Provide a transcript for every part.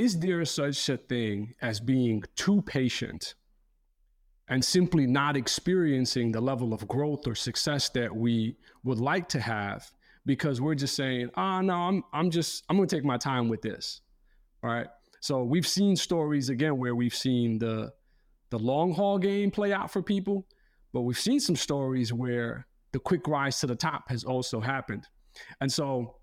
is there such a thing as being too patient and simply not experiencing the level of growth or success that we would like to have because we're just saying, "Ah, oh, no, I'm I'm just I'm to take my time with this." All right? So we've seen stories again where we've seen the the long haul game play out for people, but we've seen some stories where the quick rise to the top has also happened. And so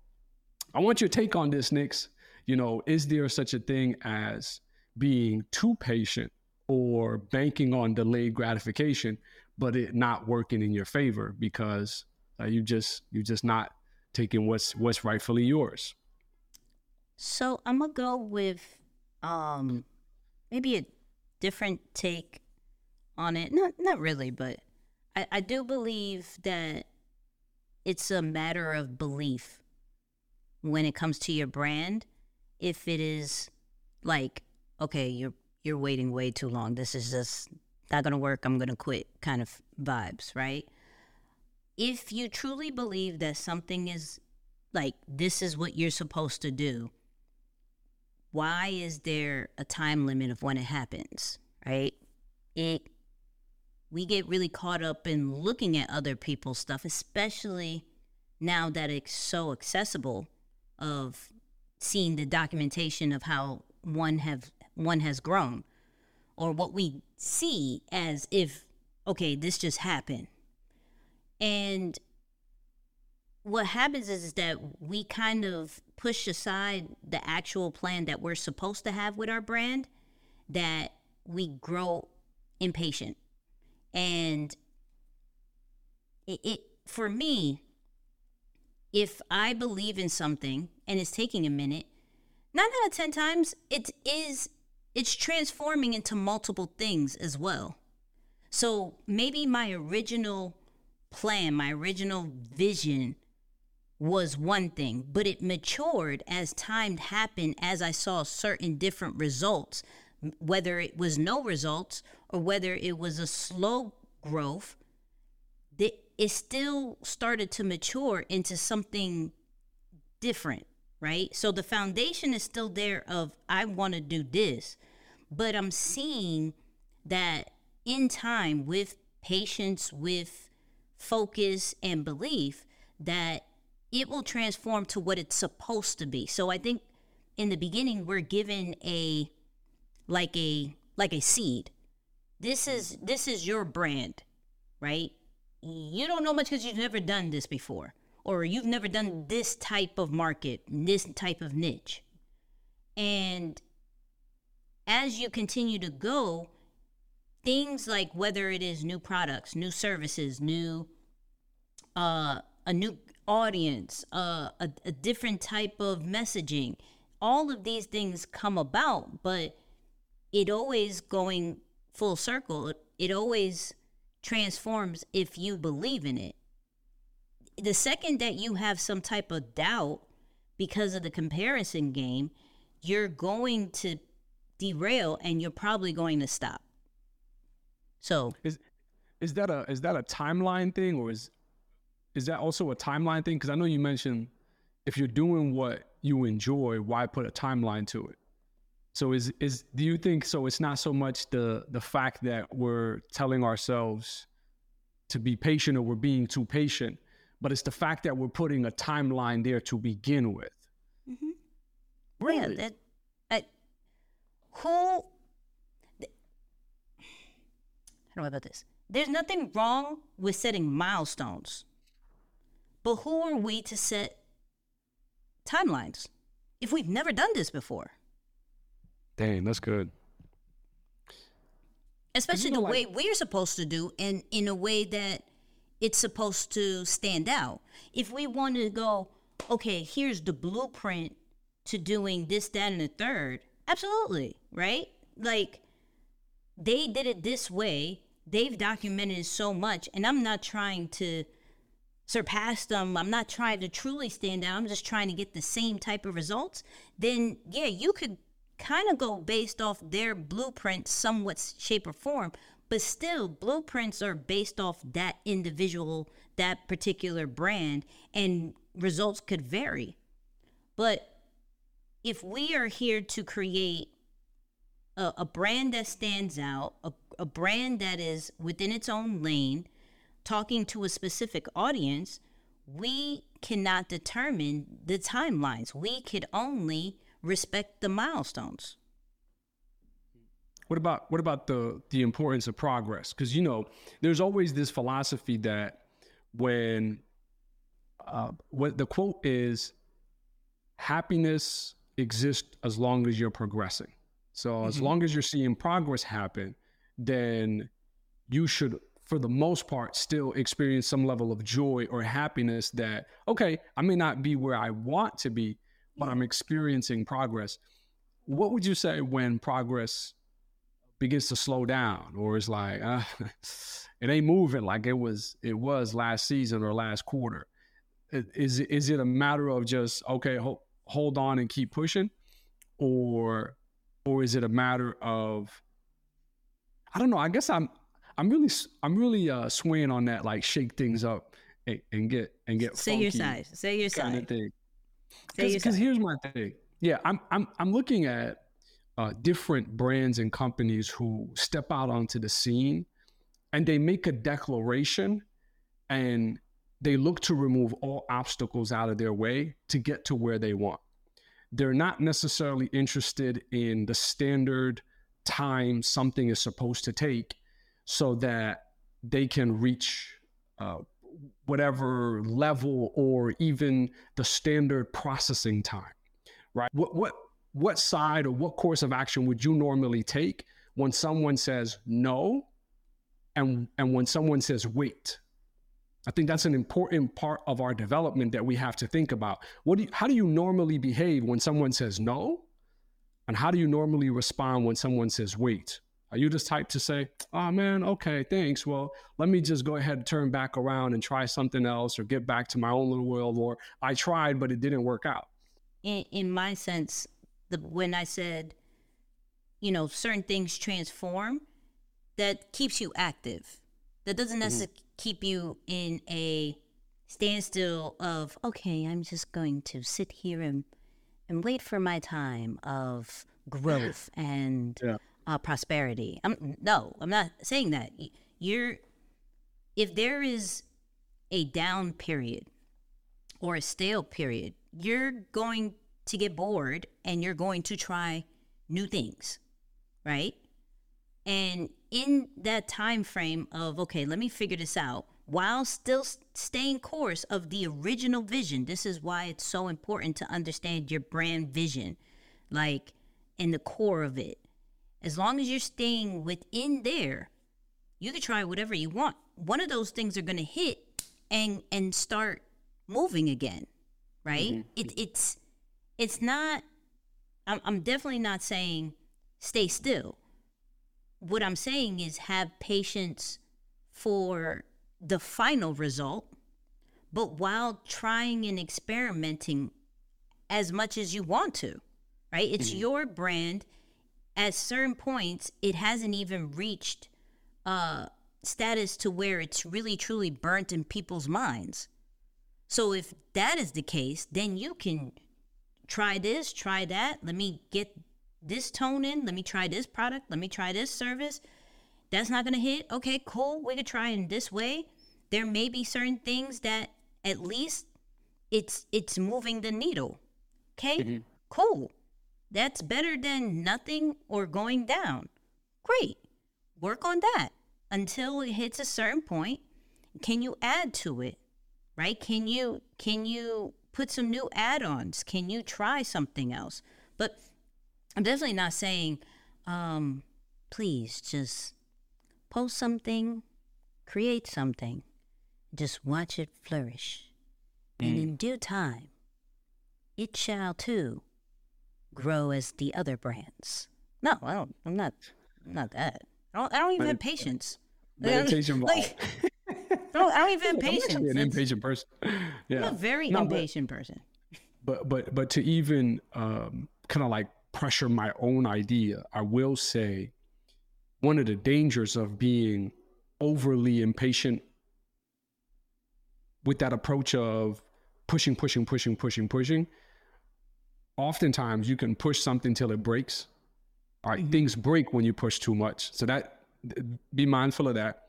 I want your take on this, Nix. You know, is there such a thing as being too patient or banking on delayed gratification, but it not working in your favor because uh, you just you just not taking what's what's rightfully yours? So I'm gonna go with um maybe a different take on it. Not not really, but I, I do believe that it's a matter of belief when it comes to your brand. If it is like, okay, you're you're waiting way too long. This is just not gonna work. I'm gonna quit kind of vibes, right? If you truly believe that something is like this is what you're supposed to do, why is there a time limit of when it happens, right? It we get really caught up in looking at other people's stuff, especially now that it's so accessible of seeing the documentation of how one have one has grown or what we see as if okay this just happened. And what happens is, is that we kind of push aside the actual plan that we're supposed to have with our brand that we grow impatient. And it, it for me if i believe in something and it's taking a minute nine out of ten times it is it's transforming into multiple things as well so maybe my original plan my original vision was one thing, but it matured as time happened as I saw certain different results, whether it was no results or whether it was a slow growth. It still started to mature into something different, right? So the foundation is still there of I want to do this, but I'm seeing that in time with patience, with focus and belief, that it will transform to what it's supposed to be. So I think in the beginning we're given a like a like a seed. This is this is your brand, right? You don't know much because you've never done this before, or you've never done this type of market, this type of niche. And as you continue to go, things like whether it is new products, new services, new uh, a new audience, uh, a, a different type of messaging. All of these things come about, but it always going full circle. It always transforms if you believe in it. The second that you have some type of doubt because of the comparison game, you're going to derail and you're probably going to stop. So is is that a is that a timeline thing or is is that also a timeline thing? Because I know you mentioned if you're doing what you enjoy, why put a timeline to it? So is is do you think so? It's not so much the the fact that we're telling ourselves to be patient or we're being too patient, but it's the fact that we're putting a timeline there to begin with. Mm-hmm. Really? Yeah, that, I, who? How do I about this? There's nothing wrong with setting milestones. But who are we to set timelines if we've never done this before? Dang, that's good. Especially the way we're supposed to do and in a way that it's supposed to stand out. If we wanted to go, okay, here's the blueprint to doing this, that, and the third, absolutely, right? Like they did it this way. They've documented so much, and I'm not trying to surpass them, I'm not trying to truly stand out, I'm just trying to get the same type of results, then yeah, you could kind of go based off their blueprint, somewhat shape or form. But still, blueprints are based off that individual, that particular brand, and results could vary. But if we are here to create a, a brand that stands out, a, a brand that is within its own lane, talking to a specific audience, we cannot determine the timelines. We could only respect the milestones. What about what about the the importance of progress? Because you know, there's always this philosophy that when uh, what the quote is, happiness exists as long as you're progressing. So mm-hmm. as long as you're seeing progress happen, then you should for the most part still experience some level of joy or happiness that okay i may not be where i want to be but i'm experiencing progress what would you say when progress begins to slow down or it's like uh, it ain't moving like it was it was last season or last quarter? Is is it a matter of just okay hold, hold on and keep pushing? Or or is it a matter of i don't know i guess i'm i'm really i'm really uh swaying on that like shake things up and, and get and get say your side say your side thing because here's my thing yeah i'm i'm i'm looking at uh, different brands and companies who step out onto the scene and they make a declaration and they look to remove all obstacles out of their way to get to where they want. They're not necessarily interested in the standard time something is supposed to take so that they can reach uh, whatever level or even the standard processing time right? What what what side or what course of action would you normally take when someone says no and and when someone says wait? I think that's an important part of our development that we have to think about. What do you, how do you normally behave when someone says no? And how do you normally respond when someone says wait are you just type to say oh man okay thanks well let me just go ahead and turn back around and try something else or get back to my own little world or i tried but it didn't work out in, in my sense the when I said, you know, certain things transform, that keeps you active. That doesn't necessarily mm-hmm. keep you in a standstill of okay, I'm just going to sit here and and wait for my time of growth and yeah. Uh, prosperity. I'm no, I'm not saying that. You're if there is a down period or a stale period, you're going to get bored and you're going to try new things, right? And in that time frame of okay, let me figure this out while still staying course of the original vision. This is why it's so important to understand your brand vision, like in the core of it. As long as you're staying within there, you can try whatever you want. One of those things are going to hit and and start moving again, right? Mm-hmm. It, it's it's not I'm, I'm definitely not saying stay still what i'm saying is have patience for the final result but while trying and experimenting as much as you want to right it's mm-hmm. your brand at certain points it hasn't even reached uh status to where it's really truly burnt in people's minds so if that is the case then you can try this, try that. Let me get this tone in. Let me try this product. Let me try this service. That's not going to hit. Okay, cool. We could try in this way. There may be certain things that at least it's it's moving the needle. Okay? Mm-hmm. Cool. That's better than nothing or going down. Great. Work on that until it hits a certain point. Can you add to it? Right? Can you can you put some new add-ons. Can you try something else? But I'm definitely not saying, um, please just post something, create something, just watch it flourish. Mm. And in due time, it shall too grow as the other brands. No, I don't. I'm not. I'm not that. I don't. I don't even Medit- have patience. Meditation like, don't, I don't even have patience. I'm an impatient person. Yeah. I'm a very no, impatient but, person. But but but to even um, kind of like pressure my own idea, I will say one of the dangers of being overly impatient with that approach of pushing, pushing, pushing, pushing, pushing. Oftentimes you can push something till it breaks. All right, mm-hmm. things break when you push too much. So that be mindful of that.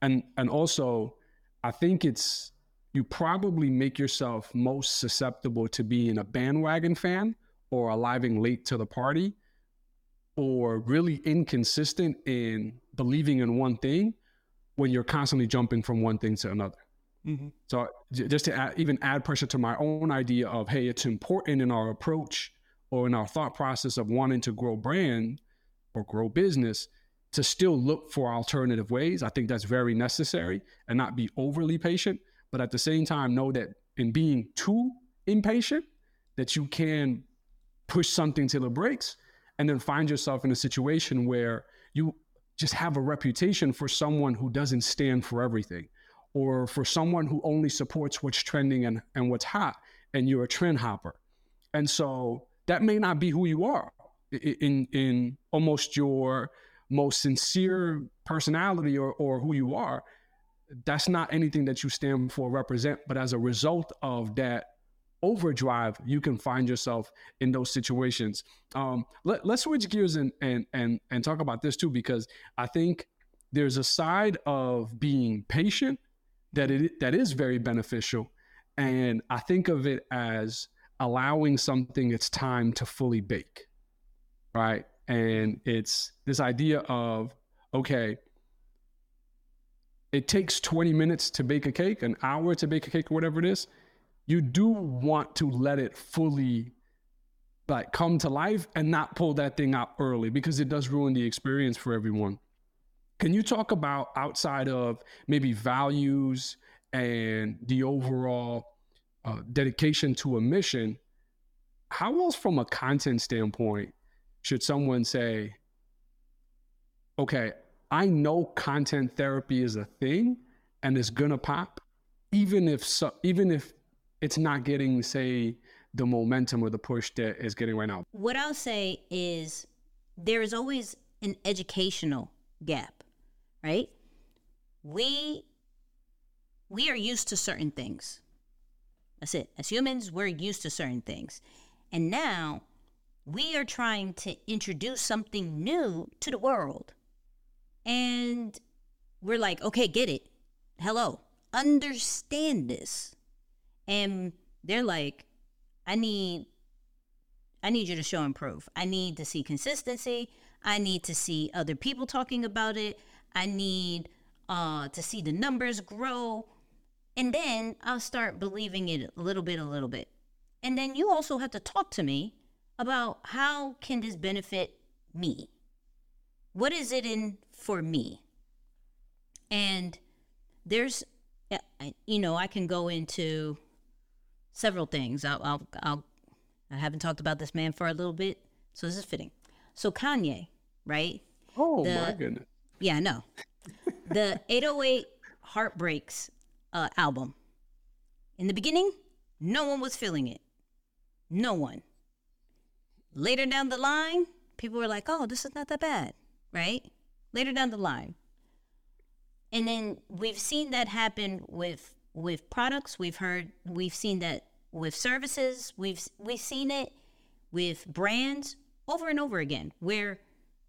And and also I think it's you probably make yourself most susceptible to being a bandwagon fan or arriving late to the party or really inconsistent in believing in one thing when you're constantly jumping from one thing to another. Mm-hmm. So just to add, even add pressure to my own idea of, hey, it's important in our approach or in our thought process of wanting to grow brand or grow business to still look for alternative ways. I think that's very necessary and not be overly patient, but at the same time know that in being too impatient, that you can push something till it breaks and then find yourself in a situation where you just have a reputation for someone who doesn't stand for everything or for someone who only supports what's trending and, and what's hot and you're a trend hopper. And so that may not be who you are in in almost your most sincere personality or, or who you are. That's not anything that you stand for represent but as a result of that overdrive you can find yourself in those situations. Um, let, let's switch gears and, and and and talk about this too because i think there's a side of being patient that it that is very beneficial. And i think of it as allowing something its time to fully bake right? And it's this idea of okay it takes 20 minutes to bake a cake an hour to bake a cake or whatever it is. You do want to let it fully like come to life and not pull that thing out early because it does ruin the experience for everyone can you talk about outside of maybe values and the overall uh, dedication to a mission? How else, from a content standpoint, should someone say, okay, I know content therapy is a thing and it's gonna pop, even if so, even if it's not getting, say, the momentum or the push that is getting right now. What I'll say is there is always an educational gap right? We we are used to certain things. That's it. As humans, we're used to certain things. And now we are trying to introduce something new to the world. And we're like, okay, get it. Hello. Understand this. And they're like, I need I need you to show and prove. I need to see consistency. I need to see other people talking about it. I need uh, to see the numbers grow. And then I'll start believing it a little bit, a little bit. And then you also have to talk to me about how can this benefit me? What is it in for me? And there's, you know, I can go into several things. I'll, I'll, I'll, I haven't talked about this man for a little bit, so this is fitting. So Kanye, right? Oh the, my goodness. Yeah, no. the 808 Heartbreaks uh, album. In the beginning, no one was feeling it. No one. Later down the line, people were like, oh, this is not that bad, right? Later down the line. And then we've seen that happen with with products. We've heard we've seen that with services. We've we've seen it with brands over and over again where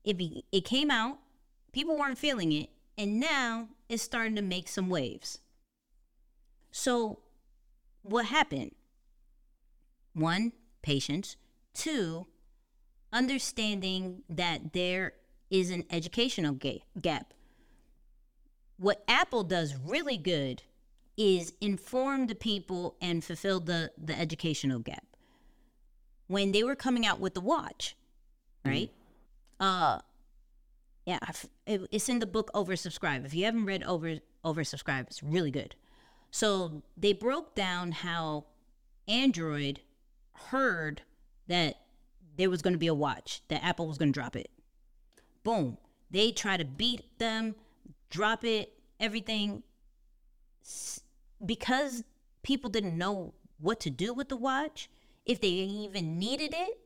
it be, it came out people weren't feeling it, and now it's starting to make some waves. So, what happened? One, patience. Two, understanding that there is an educational ga- gap. What Apple does really good is inform the people and fulfill the, the educational gap. When they were coming out with the watch, right? Mm. Uh, yeah, it's in the book Oversubscribe. If you haven't read Over Oversubscribe, it's really good. So they broke down how Android heard that there was going to be a watch, that Apple was going to drop it. Boom. They try to beat them, drop it, everything. Because people didn't know what to do with the watch, if they even needed it,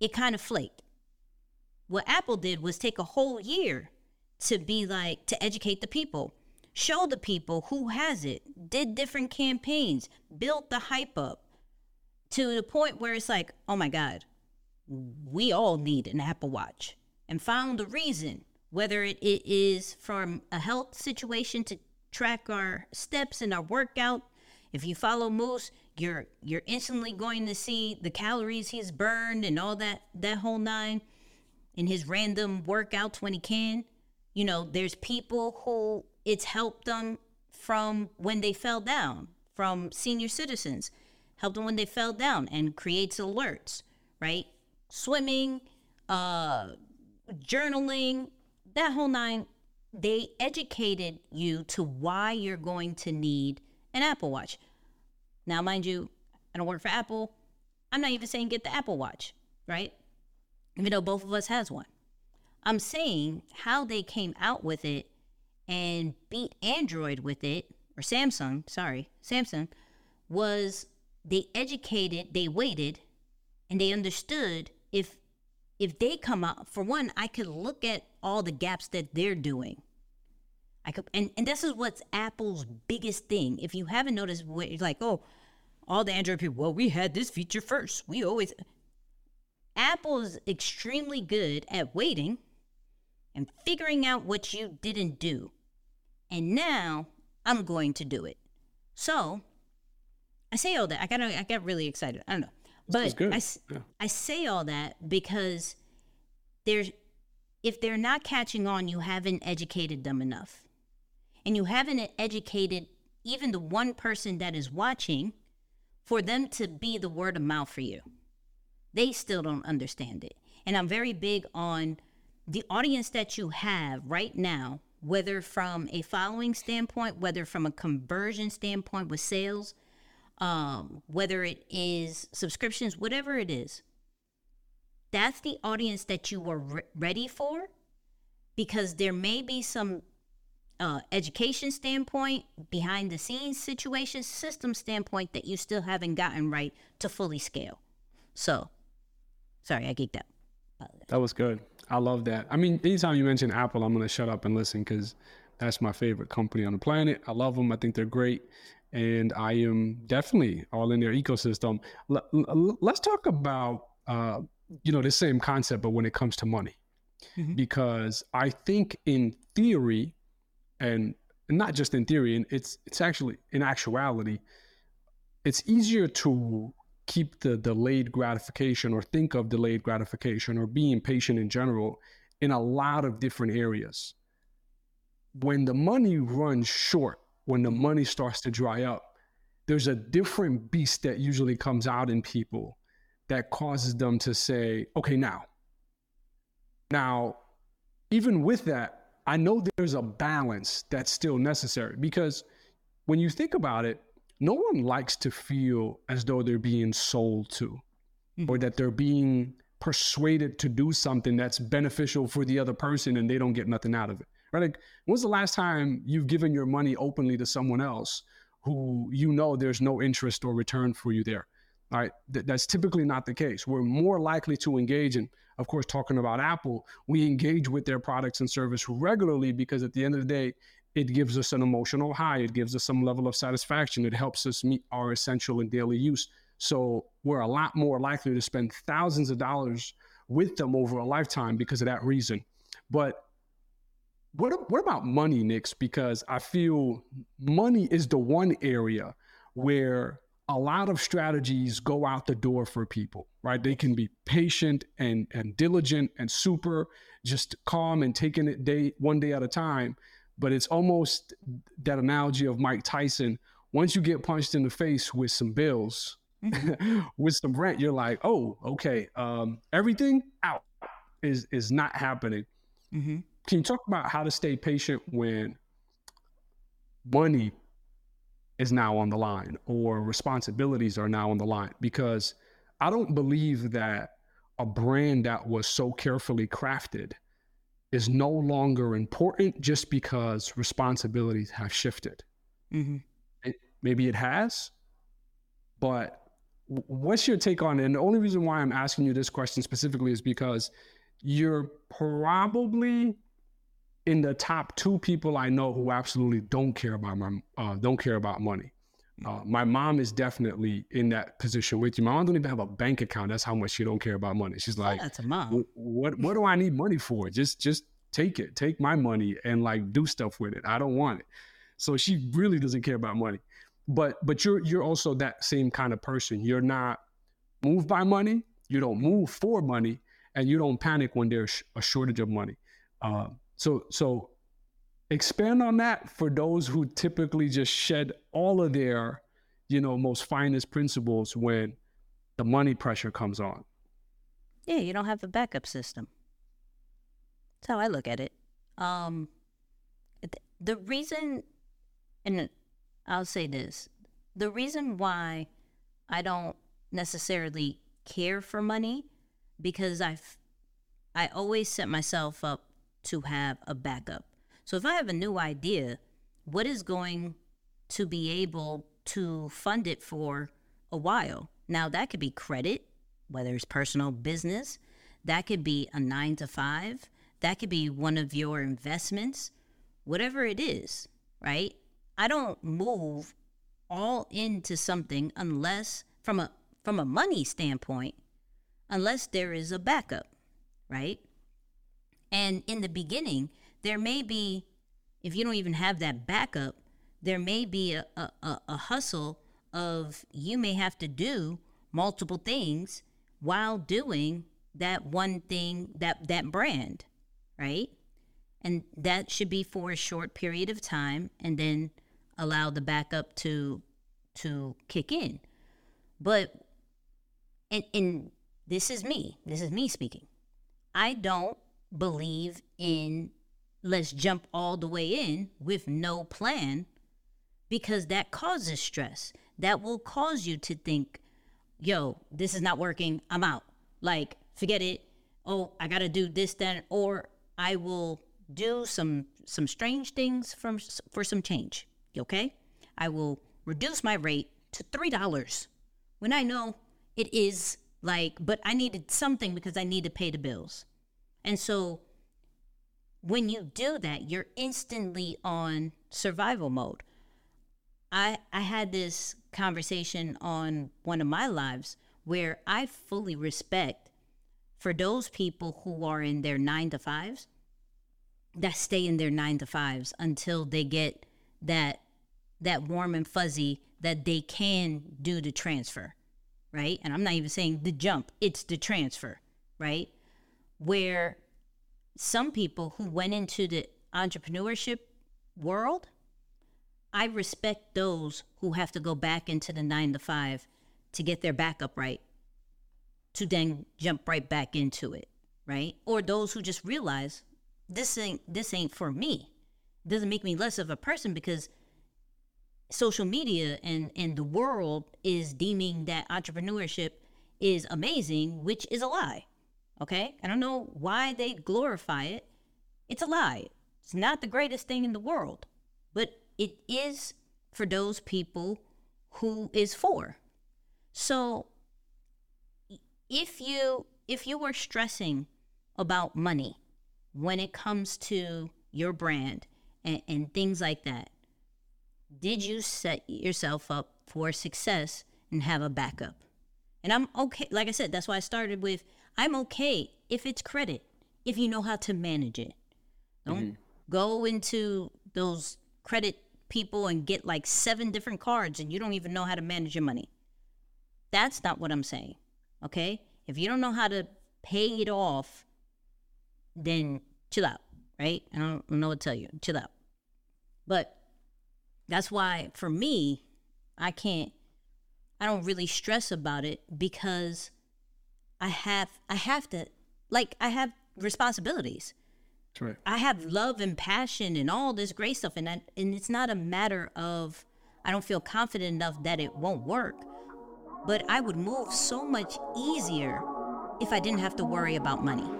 it kind of flaked. What Apple did was take a whole year to be like, to educate the people, show the people who has it, did different campaigns, built the hype up, to the point where it's like, oh my God, we all need an Apple Watch and found a reason, whether it, it is from a health situation to track our steps and our workout. If you follow Moose, you're you're instantly going to see the calories he's burned and all that that whole nine in his random workouts when he can. You know, there's people who it's helped them from when they fell down, from senior citizens, helped them when they fell down and creates alerts, right? Swimming, uh, journaling, that whole nine, they educated you to why you're going to need an Apple Watch. Now, mind you, I don't work for Apple. I'm not even saying get the Apple Watch, right? Even though both of us has one. I'm saying how they came out with it and beat Android with it, or Samsung, sorry, Samsung, was they educated, they waited, and they understood if if they come out, for one, I could look at all the gaps that they're doing. I could, and, and this is what's Apple's biggest thing. If you haven't noticed, like, oh, all the Android people, well, we had this feature first. We always. Apple's extremely good at waiting and figuring out what you didn't do. And now I'm going to do it. So I say all that. I got I got really excited. I don't know. But I, yeah. I say all that because there's if they're not catching on, you haven't educated them enough. And you haven't educated even the one person that is watching for them to be the word of mouth for you. They still don't understand it. And I'm very big on the audience that you have right now, whether from a following standpoint, whether from a conversion standpoint with sales, um, whether it is subscriptions, whatever it is, that's the audience that you were re- ready for because there may be some uh, education standpoint, behind the scenes situation, system standpoint that you still haven't gotten right to fully scale. So, sorry, I geeked out. That was good. I love that. I mean, anytime you mention Apple, I'm going to shut up and listen because that's my favorite company on the planet. I love them. I think they're great and I am definitely all in their ecosystem. L- let's talk about uh, you know the same concept, but when it comes to money, mm-hmm. because I think in theory, and not just in theory, and it's it's actually in actuality, it's easier to keep the delayed gratification or think of delayed gratification or being patient in general in a lot of different areas. When the money runs short when the money starts to dry up, there's a different beast that usually comes out in people that causes them to say, okay, now. Now, even with that, I know there's a balance that's still necessary because when you think about it, no one likes to feel as though they're being sold to mm-hmm. or that they're being persuaded to do something that's beneficial for the other person and they don't get nothing out of it right? Like, when's the last time you've given your money openly to someone else who you know there's no interest or return for you there? All right, Th- that's typically not the case. We're more likely to engage in, of course, talking about Apple, we engage with their products and service regularly because at the end of the day, it gives us an emotional high. It gives us some level of satisfaction. It helps us meet our essential and daily use. So we're a lot more likely to spend thousands of dollars with them over a lifetime because of that reason. But what what about money, Nix? Because I feel money is the one area where a lot of strategies go out the door for people, right? They can be patient and and diligent and super just calm and taking it day one day at a time. But it's almost that analogy of Mike Tyson. Once you get punched in the face with some bills, mm-hmm. with some rent, you're like, oh, okay, um, everything out is is not happening. Mm-hmm. Can you talk about how to stay patient when money is now on the line or responsibilities are now on the line? Because I don't believe that a brand that was so carefully crafted is no longer important just because responsibilities have shifted. Mm-hmm. It, maybe it has, but what's your take on it? And the only reason why I'm asking you this question specifically is because you're probably in the top two people I know who absolutely don't care about my uh, don't care about money. Uh, my mom is definitely in that position with you. My mom don't even have a bank account. That's how much she don't care about money. She's like, That's a mom. what what do I need money for? Just just take it, take my money and like do stuff with it. I don't want it. So she really doesn't care about money. But but you're you're also that same kind of person. You're not moved by money. You don't move for money, and you don't panic when there's a shortage of money. Uh, so so expand on that for those who typically just shed all of their you know most finest principles when the money pressure comes on. Yeah, you don't have a backup system. That's how I look at it. Um, the reason, and I'll say this the reason why I don't necessarily care for money because I've I always set myself up to have a backup. So if I have a new idea, what is going to be able to fund it for a while? Now that could be credit, whether it's personal business, that could be a 9 to 5, that could be one of your investments, whatever it is, right? I don't move all into something unless from a from a money standpoint unless there is a backup, right? And in the beginning, there may be if you don't even have that backup, there may be a, a, a hustle of you may have to do multiple things while doing that one thing that that brand right? And that should be for a short period of time and then allow the backup to to kick in. But and, and this is me this is me speaking. I don't believe in let's jump all the way in with no plan because that causes stress. That will cause you to think yo this is not working. I'm out. Like forget it. Oh i gotta do this then or i will do some some strange things from for some change okay? I will reduce my rate to three dollars when i know it is like but i needed something because i need to pay the bills. And so when you do that you're instantly on survival mode. I i had this conversation on one of my lives where i fully respect for those people who are in their 9 to 5s that stay in their 9 to 5s until they get that that warm and fuzzy that they can do the transfer right? And i'm not even saying the jump it's the transfer right? Where some people who went into the entrepreneurship world i respect those who have to go back into the 9 to 5 to get their backup right to then jump right back into it right? Or those who just realize this ain't this ain't for me. It doesn't make me less of a person because social media and and the world is deeming that entrepreneurship is amazing which is a lie okay i don't know why they glorify it it's a lie it's not the greatest thing in the world but it is for those people who is for so if you if you were stressing about money when it comes to your brand and, and things like that did you set yourself up for success and have a backup? And I'm okay. Like I said, that's why I started with I'm okay if it's credit, if you know how to manage it. Don't mm-hmm. go into those credit people and get like seven different cards and you don't even know how to manage your money. That's not what I'm saying. Okay? If you don't know how to pay it off, then chill out, right? I don't know what to tell you. Chill out. But that's why for me, I can't I don't really stress about it because I have I have to like I have responsibilities. Right. I have love and passion and all this great stuff and I, and it's not a matter of I don't feel confident enough that it won't work. But I would move so much easier if I didn't have to worry about money.